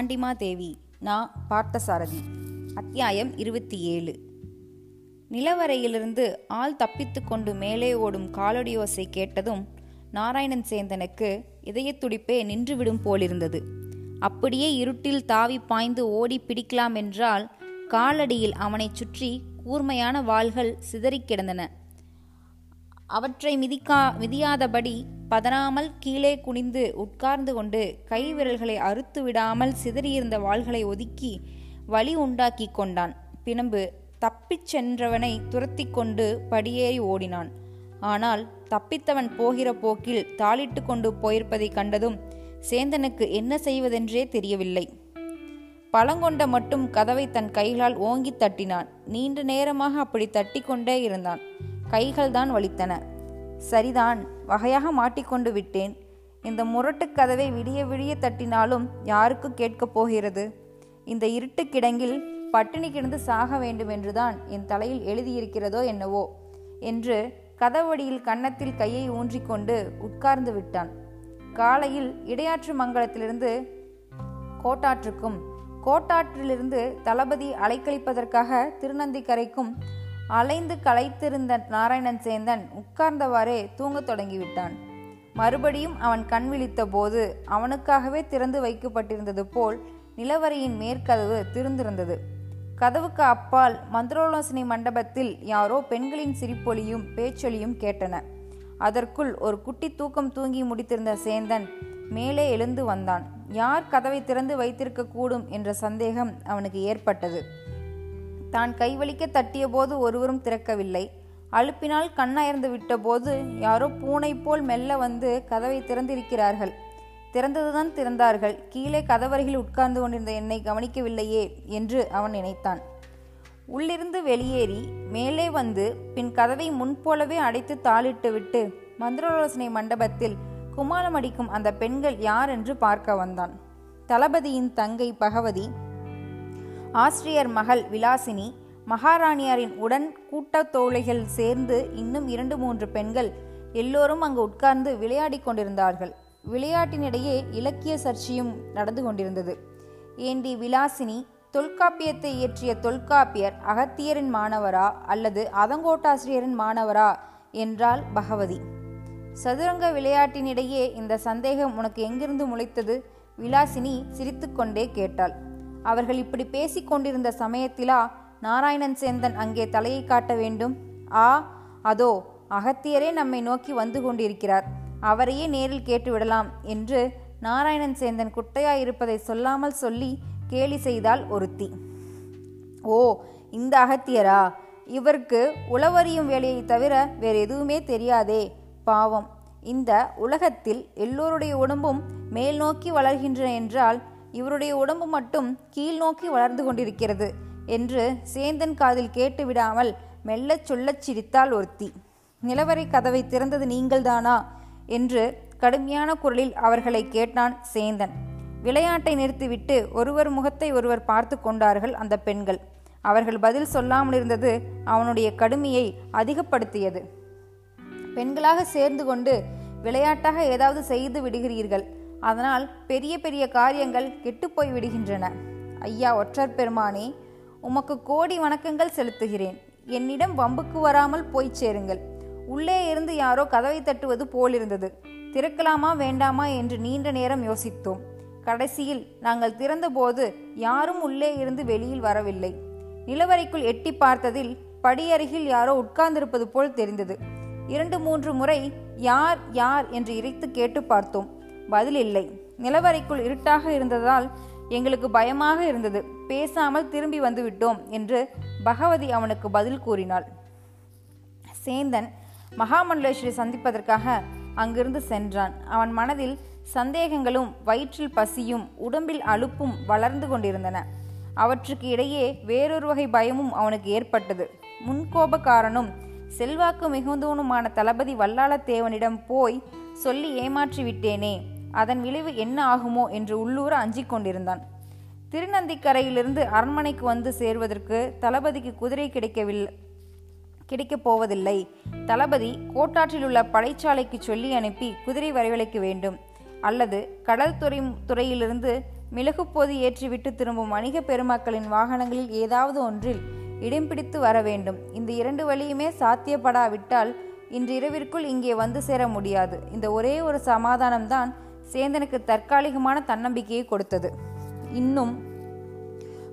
பாண்டிமா தேவி நான் பார்த்தசாரதி. அத்தியாயம் இருபத்தி ஏழு. நிலவரையிலிருந்து ஆள் தப்பித்து கொண்டு மேலே ஓடும் காலடியோசை கேட்டதும் நாராயணன் சேந்தனுக்கு இதயத்துடிப்பே நின்றுவிடும் போலிருந்தது. அப்படியே இருட்டில் தாவி பாய்ந்து ஓடி பிடிக்கலாம் என்றால் காலடியில் அவனைச் சுற்றி கூர்மையான வாள்கள் சிதறிக் கிடந்தன. அவற்றை மிதிக்கா மிதியாதபடி பதறாமல் கீழே குனிந்து உட்கார்ந்து கொண்டு கை விரல்களை அறுத்து விடாமல் சிதறியிருந்த வாள்களை ஒதுக்கி வலி உண்டாக்கி கொண்டான். பின்பு தப்பிச் சென்றவனை துரத்தி கொண்டு படியேறி ஓடினான். ஆனால் தப்பித்தவன் போகிற போக்கில் தாளிட்டு கொண்டு போயிருப்பதைக் கண்டதும் சேந்தனுக்கு என்ன செய்வதென்றே தெரியவில்லை. பழங்கொண்ட மட்டும் கதவை தன் கைகளால் ஓங்கி தட்டினான். நீண்ட நேரமாக அப்படி தட்டி கொண்டே இருந்தான். கைகள்தான் வலித்தன. சரிதான் வகையாக மாட்டிக்கொண்டு விட்டேன். இந்த முரட்டுக் கதவை விடிய விடிய தட்டினாலும் யாருக்கு கேட்கப் போகிறது? இந்த இருட்டு கிடங்கில் பட்டினி கிடந்து சாக வேண்டுமென்றுதான் என் தலையில் எழுதியிருக்கிறதோ என்னவோ? என்று கதவடியில் கன்னத்தில் கையை ஊன்றிக்கொண்டு உட்கார்ந்து விட்டான். காலையில் இடையாற்று மங்கலத்திலிருந்து கோட்டாற்றுக்கும் கோட்டாற்றிலிருந்து தளபதி அலைக்கழிப்பதற்காக திருநந்திக்கரைக்கும் அலைந்து களைத்திருந்த நாராயணன் சேந்தன் உட்கார்ந்தவாறே தூங்கத் தொடங்கிவிட்டான். மறுபடியும் அவன் கண் விழித்த போது அவனுக்காகவே திறந்து வைக்கப்பட்டிருந்தது போல் நிலவரையின் மேற்கதவு திறந்திருந்தது. கதவுக்கு அப்பால் மந்திரோலோசனை மண்டபத்தில் யாரோ பெண்களின் சிரிப்பொலியும் பேச்சொலியும் கேட்டன. அதற்குள் ஒரு குட்டி தூக்கம் தூங்கி முடித்திருந்த சேந்தன் மேலே எழுந்து வந்தான். யார் கதவை திறந்து வைத்திருக்க கூடும் என்ற சந்தேகம் அவனுக்கு ஏற்பட்டது. தான் கைவலிக்க தட்டிய போது ஒருவரும் திறக்கவில்லை. அழுப்பினால் கண்ணயர்ந்து விட்டபோது யாரோ பூனை போல் மெல்ல வந்து கதவை திறந்திருக்கிறார்கள். திறந்ததுதான் திறந்தார்கள். கீழே கதவருகில் உட்கார்ந்து கொண்டிருந்த என்னை கவனிக்கவில்லையே என்று அவன் நினைத்தான். உள்ளிருந்து வெளியேறி மேலே வந்து பின் கதவை முன்போலவே அடைத்து தாளிட்டு விட்டு மந்திரோலோசனை மண்டபத்தில் குமாரம் அடிக்கும் அந்த பெண்கள் யார் என்று பார்க்க வந்தான். தளபதியின் தங்கை பகவதி ஆசிரியர் மகள் விலாசினி மகாராணியாரின் உடன் கூட்டத் தோழிகள் சேர்ந்து இன்னும் இரண்டு மூன்று பெண்கள் எல்லோரும் அங்கு உட்கார்ந்து விளையாடிக் கொண்டிருந்தார்கள். விளையாட்டினிடையே இலக்கிய சர்ச்சையும் நடந்து கொண்டிருந்தது. ஏண்டி விலாசினி தொல்காப்பியத்தை இயற்றிய தொல்காப்பியர் அகத்தியரின் மாணவரா அல்லது அதங்கோட்டாசிரியரின் மாணவரா என்றாள் பகவதி. சதுரங்க விளையாட்டினிடையே இந்த சந்தேகம் உனக்கு எங்கிருந்து முளைத்தது? விலாசினி சிரித்துக்கொண்டே கேட்டாள். அவர்கள் இப்படி பேசிக் கொண்டிருந்த சமயத்திலா நாராயணன் சேந்தன் அங்கே தலையை காட்ட வேண்டும். ஆ அதோ அகத்தியரே நம்மை நோக்கி வந்து கொண்டிருக்கிறார். அவரையே நேரில் கேட்டு விடலாம் என்று நாராயணன் சேந்தன் குட்டையாயிருப்பதை சொல்லாமல் சொல்லி கேலி செய்தால் ஒருத்தி. ஓ இந்த அகத்தியரா? இவருக்கு உளவறியும் வேலையை தவிர வேறு எதுவுமே தெரியாதே பாவம். இந்த உலகத்தில் எல்லோருடைய உடம்பும் மேல் நோக்கி வளர்கின்றன என்றால் இவருடைய உடம்பு மட்டும் கீழ் நோக்கி வளர்ந்து கொண்டிருக்கிறது என்று சேந்தன் காதில் கேட்டு விடாமல் மெல்லச் சொல்லச் சிரித்தாள் ஒருத்தி. நிலவரை கதவை திறந்தது நீங்கள்தானா? என்று கடுமையான குரலில் அவர்களை கேட்டான் சேந்தன். விளையாட்டை நிறுத்திவிட்டு ஒருவர் முகத்தை ஒருவர் பார்த்து கொண்டார்கள் அந்த பெண்கள். அவர்கள் பதில் சொல்லாமல் இருந்தது அவனுடைய கடுமையை அதிகப்படுத்தியது. பெண்களாக சேர்ந்து கொண்டு விளையாட்டாக ஏதாவது செய்து விடுகிறீர்கள். அதனால் பெரிய பெரிய காரியங்கள் கெட்டுப்போய் விடுகின்றன. ஐயா ஒற்றர் பெருமானே உமக்கு கோடி வணக்கங்கள் செலுத்துகிறேன். என்னிடம் வம்புக்கு வராமல் போய்ச் சேருங்கள். உள்ளே இருந்து யாரோ கதவை தட்டுவது போலிருந்தது. திறக்கலாமா வேண்டாமா என்று நீண்ட நேரம் யோசித்தோம். கடைசியில் நாங்கள் திறந்தபோது யாரும் உள்ளே இருந்து வெளியில் வரவில்லை. நிலவரைக்குள் எட்டி பார்த்ததில் படியருகில் யாரோ உட்கார்ந்திருப்பது போல் தெரிந்தது. இரண்டு மூன்று முறை யார் யார்? என்று இறைத்து கேட்டு பார்த்தோம். பதில் இல்லை. நிலவரைக்குள் இருட்டாக இருந்ததால் எங்களுக்கு பயமாக இருந்தது. பேசாமல் திரும்பி வந்துவிட்டோம் என்று பகவதி அவனுக்கு பதில் கூறினாள். சேந்தன் மகாமண்டலேஸ்வரி சந்திப்பதற்காக அங்கிருந்து சென்றான். அவன் மனதில் சந்தேகங்களும் வயிற்றில் பசியும் உடம்பில் அலுப்பும் வளர்ந்து கொண்டிருந்தன. அவற்றுக்கு இடையே வேறொரு வகை பயமும் அவனுக்கு ஏற்பட்டது. முன்கோபக்காரனும் செல்வாக்கு மிகுந்தவனுமான தளபதி வல்லாளத்தேவனிடம் போய் சொல்லி ஏமாற்றி விட்டேனே அதன் விளைவு என்ன ஆகுமோ என்று உள்ளூர அஞ்சிக் கொண்டிருந்தான். திருநந்திக்கரையிலிருந்து அரண்மனைக்கு வந்து சேர்வதற்கு தளபதிக்கு குதிரை கிடைக்கவில்லை கிடைக்கப் போவதில்லை. தளபதி கோட்டாற்றில் உள்ள படைச்சாலைக்கு சொல்லி அனுப்பி குதிரை வரவழைக்க வேண்டும். அல்லது கடல் துறை துறையிலிருந்து மிளகுப்போது ஏற்றிவிட்டு திரும்பும் வணிக பெருமக்களின் வாகனங்களில் ஏதாவது ஒன்றில் இடம் பிடித்து வர வேண்டும். இந்த இரண்டு வழியுமே சாத்தியப்படாவிட்டால் இன்றிரவிற்குள் இங்கே வந்து சேர முடியாது. இந்த ஒரே ஒரு சமாதானம்தான் சேந்தனுக்கு தற்காலிகமான தன்னம்பிக்கையை கொடுத்தது. இன்னும்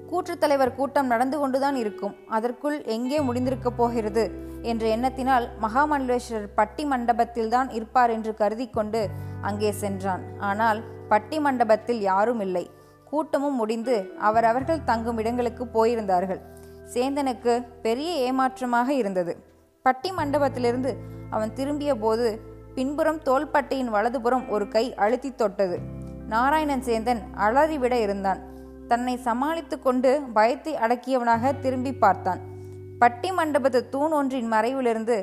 கூற்றுத்தலைவர் கூட்டம் நடந்து கொண்டுதான் இருக்கும். அதற்குள் எங்கே முடிந்திருக்கப் போகிறது என்ற எண்ணத்தினால் மகாமல்லேஸ்வரர் பட்டி மண்டபத்தில்தான் இருப்பார் என்று கருதி கொண்டு அங்கே சென்றான். ஆனால் பட்டி மண்டபத்தில் யாரும் இல்லை. கூட்டமும் முடிந்து அவரவர்கள் தங்கும் இடங்களுக்கு போயிருந்தார்கள். சேந்தனுக்கு பெரிய ஏமாற்றமாக இருந்தது. பட்டி மண்டபத்திலிருந்து அவன் திரும்பிய போது பின்புறம் தோள்பட்டையின் வலதுபுறம் ஒரு கை அழுத்தி தொட்டது. நாராயணன் சேந்தன் அலறிவிட இருந்தான். தன்னை சமாளித்து கொண்டு பயத்தை அடக்கியவனாக திரும்பி பார்த்தான். பட்டி மண்டபத்து தூண் ஒன்றின் மறைவிலிருந்து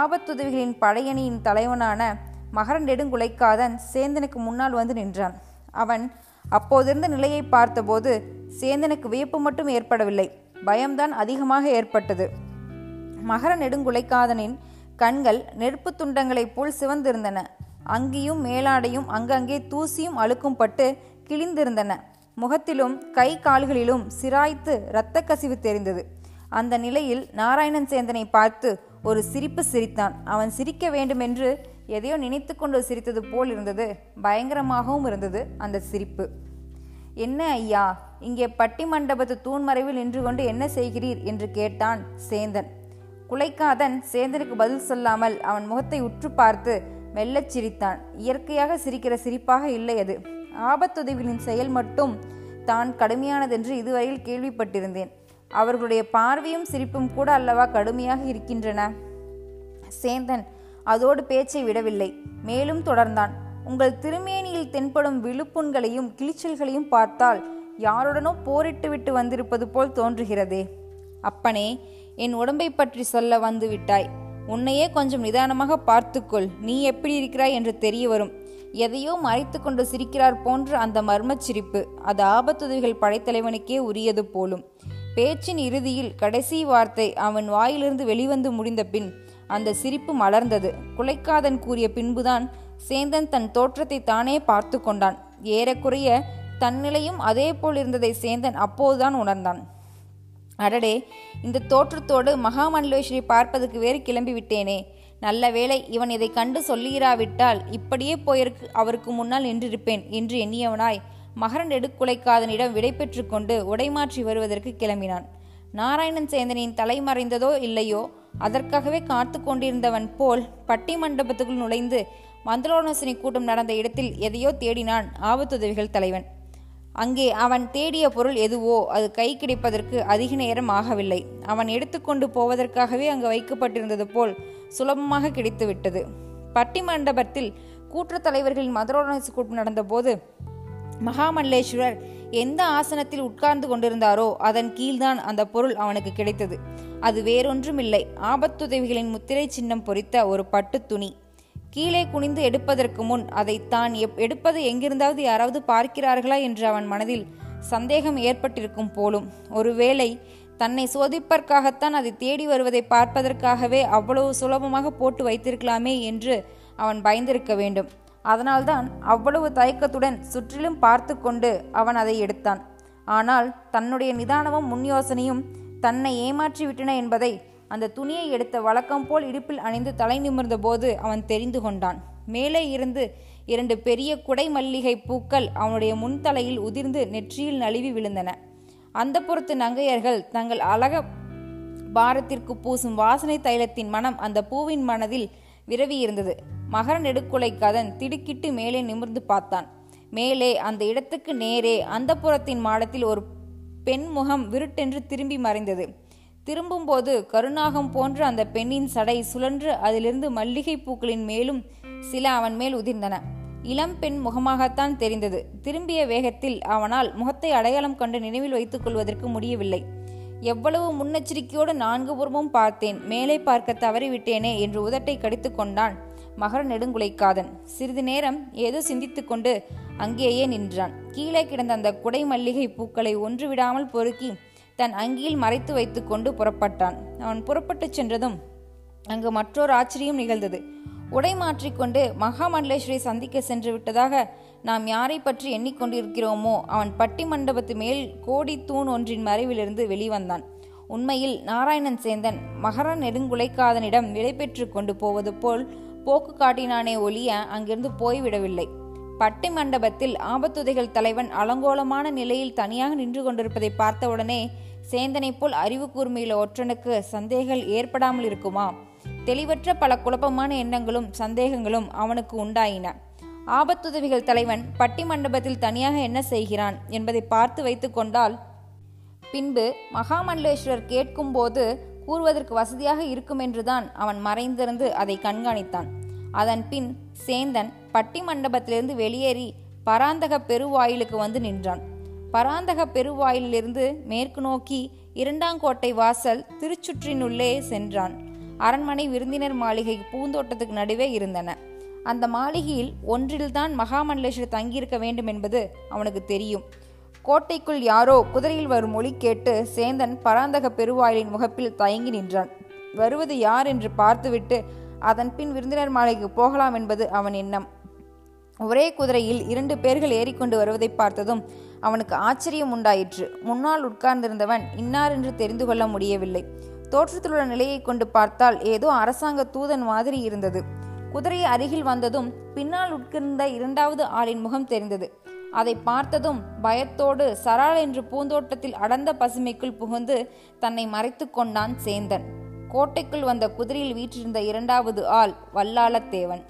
ஆபத்துதவிகளின் படையணியின் தலைவனான மகரன் நெடுங்குலைக்காதன் சேந்தனுக்கு முன்னால் வந்து நின்றான். அவன் அப்போதிருந்த நிலையை பார்த்தபோது சேந்தனுக்கு வியப்பு மட்டும் ஏற்படவில்லை. பயம்தான் அதிகமாக ஏற்பட்டது. மகர நெடுங்குலைக்காதனின் கண்கள் நெருப்பு துண்டங்களைப் போல் சிவந்திருந்தன. அங்கியும் மேலாடையும் அங்கங்கே தூசியும் அழுக்கும் பட்டு கிழிந்திருந்தன. முகத்திலும் கை கால்களிலும் சிராய்த்து இரத்த கசிவு தெரிந்தது. அந்த நிலையில் நாராயணன் சேந்தனை பார்த்து ஒரு சிரிப்பு சிரித்தான். அவன் சிரிக்க வேண்டுமென்று எதையோ நினைத்து கொண்டு சிரித்தது போல் இருந்தது. பயங்கரமாகவும் இருந்தது அந்த சிரிப்பு. என்ன ஐயா இங்கே பட்டி மண்டபத்து தூண்மறைவில் நின்று கொண்டு என்ன செய்கிறீர்? என்று கேட்டான் சேந்தன். குலைக்காதன் சேந்தனுக்கு பதில் சொல்லாமல் அவன் முகத்தை உற்று பார்த்து மெல்லச் சிரித்தான். இயற்கையாக சிரிக்கிற சிரிப்பாக இல்லை அது. ஆபத்துதவிகளின் செயல் மட்டும் தான் கடுமையானதென்று இதுவரையில் கேள்விப்பட்டிருந்தேன். அவர்களுடைய பார்வையும் சிரிப்பும் கூட அல்லவா கடுமையாக இருக்கின்றன? சேந்தன் அதோடு பேச்சை விடவில்லை. மேலும் தொடர்ந்தான். உங்கள் திருமேனி தென்படும் விழுப்புண்களையும் கிளிச்சல்களையும் பார்த்தால் யாருடனோ போரிட்டு விட்டு வந்திருப்பது போல் தோன்றுகிறதே. அப்பனே என் உடம்பை பற்றி சொல்ல வந்து விட்டாய் உன்னையே கொஞ்சம் நிதானமாக பார்த்துக்கொள். நீ எப்படி இருக்கிறாய் என்று தெரிய வரும். எதையோ மறைத்து கொண்டு சிரிக்கிறார் போன்ற அந்த மர்மச் சிரிப்பு அது ஆபத்துதவிகள் படைத்தலைவனுக்கே உரியது போலும். பேச்சின் இறுதியில் கடைசி வார்த்தை அவன் வாயிலிருந்து வெளிவந்து முடிந்த பின் அந்த சிரிப்பு மலர்ந்தது. குலைக்காதன் கூறிய பின்புதான் சேந்தன் தன் தோற்றத்தை தானே பார்த்து கொண்டான். ஏறக்குறைய தன்னிலையும் அதே போல் இருந்ததை சேந்தன் அப்போதுதான் உணர்ந்தான். அடடே இந்த தோற்றத்தோடு மகாமண்டலேஸ்வரி பார்ப்பதற்கு வேறு கிளம்பி விட்டேனே. நல்ல வேளை இவன் இதை கண்டு சொல்லியிராவிட்டால் இப்படியே போயிருக்கு அவருக்கு முன்னால் நின்றிருப்பேன் என்று எண்ணியவனாய் மகரன் எடுக்குலைக்காதனிடம் விடை பெற்று கொண்டு உடைமாற்றி வருவதற்கு கிளம்பினான். நாராயணன் சேந்தனின் தலை மறைந்ததோ இல்லையோ அதற்காகவே காத்து கொண்டிருந்தவன் போல் பட்டி மண்டபத்துக்குள் நுழைந்து மந்திரோனசனி கூட்டம் நடந்த இடத்தில் எதையோ தேடினான் ஆபத்துதவிகள் தலைவன். அங்கே அவன் தேடிய பொருள் எதுவோ அது கை கிடைப்பதற்கு அதிக நேரம் ஆகவில்லை. அவன் எடுத்துக்கொண்டு போவதற்காகவே அங்கு வைக்கப்பட்டிருந்தது போல் சுலபமாக கிடைத்துவிட்டது. பட்டி மண்டபத்தில் கூற்றத் தலைவர்களின் மதுரோனசு கூட்டம் நடந்தபோது மகாமல்லேஸ்வரர் எந்த ஆசனத்தில் உட்கார்ந்து கொண்டிருந்தாரோ அதன் கீழ்தான் அந்த பொருள் அவனுக்கு கிடைத்தது. அது வேறொன்றுமில்லை. ஆபத்துதவிகளின் முத்திரை சின்னம் பொறித்த ஒரு பட்டு துணி. கீழே குனிந்து எடுப்பதற்கு முன் அதை தான் எப் எடுப்பது எங்கிருந்தாவது யாராவது பார்க்கிறார்களா என்று அவன் மனதில் சந்தேகம் ஏற்பட்டிருக்கும் போலும். ஒருவேளை தன்னை சோதிப்பதற்காகத்தான் அதை தேடி வருவதை பார்ப்பதற்காகவே அவ்வளவு சுலபமாக போட்டு வைத்திருக்கலாமே என்று அவன் பயந்திருக்க வேண்டும். அதனால்தான் அவ்வளவு தயக்கத்துடன் சுற்றிலும் பார்த்து கொண்டு அவன் அதை எடுத்தான். ஆனால் தன்னுடைய நிதானமும் முன் யோசனையும் தன்னை ஏமாற்றி விட்டன என்பதை அந்த துணியை எடுத்த வழக்கம் போல் இடுப்பில் அணிந்து தலை நிமிர்ந்த போது அவன் தெரிந்து கொண்டான். மேலே இருந்து இரண்டு பெரிய குடை மல்லிகை பூக்கள் அவனுடைய முன்தலையில் உதிர்ந்து நெற்றியில் நழுவி விழுந்தன. அந்த புறத்து நங்கையர்கள் தங்கள் அழக பாரத்திற்கு பூசும் வாசனை தைலத்தின் மனம் அந்த பூவின் மனதில் விரவி இருந்தது. மகர நெடுக்குலை கதன் திடுக்கிட்டு மேலே நிமிர்ந்து பார்த்தான். மேலே அந்த இடத்துக்கு நேரே அந்த புறத்தின் மாடத்தில் ஒரு பெண் முகம் விருட்டென்று திரும்பி மறைந்தது. திரும்பும்போது கருணாகம் போன்ற அந்த பெண்ணின் சடை சுழன்று அதிலிருந்து மல்லிகை பூக்களின் மேலும் சில அவன் மேல் உதிர்ந்தன. இளம் பெண் முகமாகத்தான் தெரிந்தது. திரும்பிய வேகத்தில் அவனால் முகத்தை அடையாளம் கண்டு நினைவில் வைத்துக் கொள்வதற்கு முடியவில்லை. எவ்வளவு முன்னெச்சரிக்கையோடு நான்கு புறமும் பார்த்தேன். மேலே பார்க்க தவறிவிட்டேனே என்று உதட்டை கடித்து கொண்டான் மகர நெடுங்குலைக்காதன். சிறிது நேரம் ஏதோ சிந்தித்து கொண்டு அங்கேயே நின்றான். கீழே கிடந்த அந்த குடை மல்லிகை பூக்களை ஒன்று விடாமல் பொறுக்கி தன் அங்கியில் மறைத்து வைத்துக்கொண்டு புறப்பட்டான். அவன் புறப்பட்டுச் சென்றதும் அங்கு மற்றொரு ஆச்சரியம் நிகழ்ந்தது. உடை மாற்றிக்கொண்டு மகாமண்டலேஸ்வரை சந்திக்க சென்று விட்டதாக நாம் யாரை பற்றி எண்ணிக்கொண்டிருக்கிறோமோ அவன் பட்டி மண்டபத்து மேல் கோடி தூண் ஒன்றின் மறைவிலிருந்து வெளிவந்தான். உண்மையில் நாராயணன் சேந்தன் மகர நெடுங்குலைக்காதனிடம் விடை பெற்று கொண்டு போவது போல் போக்கு காட்டினானே ஒழிய அங்கிருந்து போய்விடவில்லை. பட்டி மண்டபத்தில் ஆபத்துதைகள் தலைவன் அலங்கோலமான நிலையில் தனியாக நின்று கொண்டிருப்பதை பார்த்தவுடனே சேந்தனைப் போல் அறிவு கூர்மையுள்ள ஒற்றனுக்கு சந்தேகங்கள் ஏற்படாமல் இருக்குமா? தெளிவற்ற பல குழப்பமான எண்ணங்களும் சந்தேகங்களும் அவனுக்கு உண்டாயின. ஆபத்துதவிகள் தலைவன் பட்டி மண்டபத்தில் தனியாக என்ன செய்கிறான் என்பதை பார்த்து வைத்து கொண்டால் பின்பு மகாமல்லேஸ்வரர் கேட்கும்போது கூறுவதற்கு வசதியாக இருக்கும் என்றுதான் அவன் மறைந்திருந்து அதை கண்காணித்தான். அதன் பின் சேந்தன் பட்டி மண்டபத்திலிருந்து வெளியேறி பராந்தக பெருவாயிலுக்கு வந்து நின்றான். பராந்தக பெருவாயிலிருந்து மேற்கு நோக்கி இரண்டாங்கோட்டை வாசல் திருச்சுற்றினுள்ளே சென்றான். அரண்மனை விருந்தினர் மாளிகை பூந்தோட்டத்துக்கு நடுவே இருந்தன. அந்த மாளிகையில் ஒன்றில்தான் மகாமல்லேஸ்வர் தங்கியிருக்க வேண்டும் என்பது அவனுக்கு தெரியும். கோட்டைக்குள் யாரோ குதிரையில் வரும் மொழி கேட்டு சேந்தன் பராந்தக பெருவாயிலின் முகப்பில் தயங்கி நின்றான். வருவது யார்? என்று பார்த்துவிட்டு அதன் பின் விருந்தினர் மாளிகைக்கு போகலாம் என்பது அவன் எண்ணம். ஒரே குதிரையில் இரண்டு பேர்கள் ஏறிக்கொண்டு வருவதை பார்த்ததும் அவனுக்கு ஆச்சரியம் உண்டாயிற்று. முன்னால் உட்கார்ந்திருந்தவன் இன்னார் என்று தெரிந்து கொள்ள முடியவில்லை. தோற்றத்திலுள்ள நிலையை கொண்டு பார்த்தால் ஏதோ அரசாங்க தூதன் மாதிரி இருந்தது. குதிரை அருகில் வந்ததும் பின்னால் உட்கிருந்த இரண்டாவது ஆளின் முகம் தெரிந்தது. அதை பார்த்ததும் பயத்தோடு சரால் என்று பூந்தோட்டத்தில் அடர்ந்த பசுமைக்குள் புகுந்து தன்னை மறைத்து கொண்டான் சேந்தன். கோட்டைக்குள் வந்த குதிரையில் வீற்றிருந்த இரண்டாவது ஆள் வல்லாளத்தேவன்.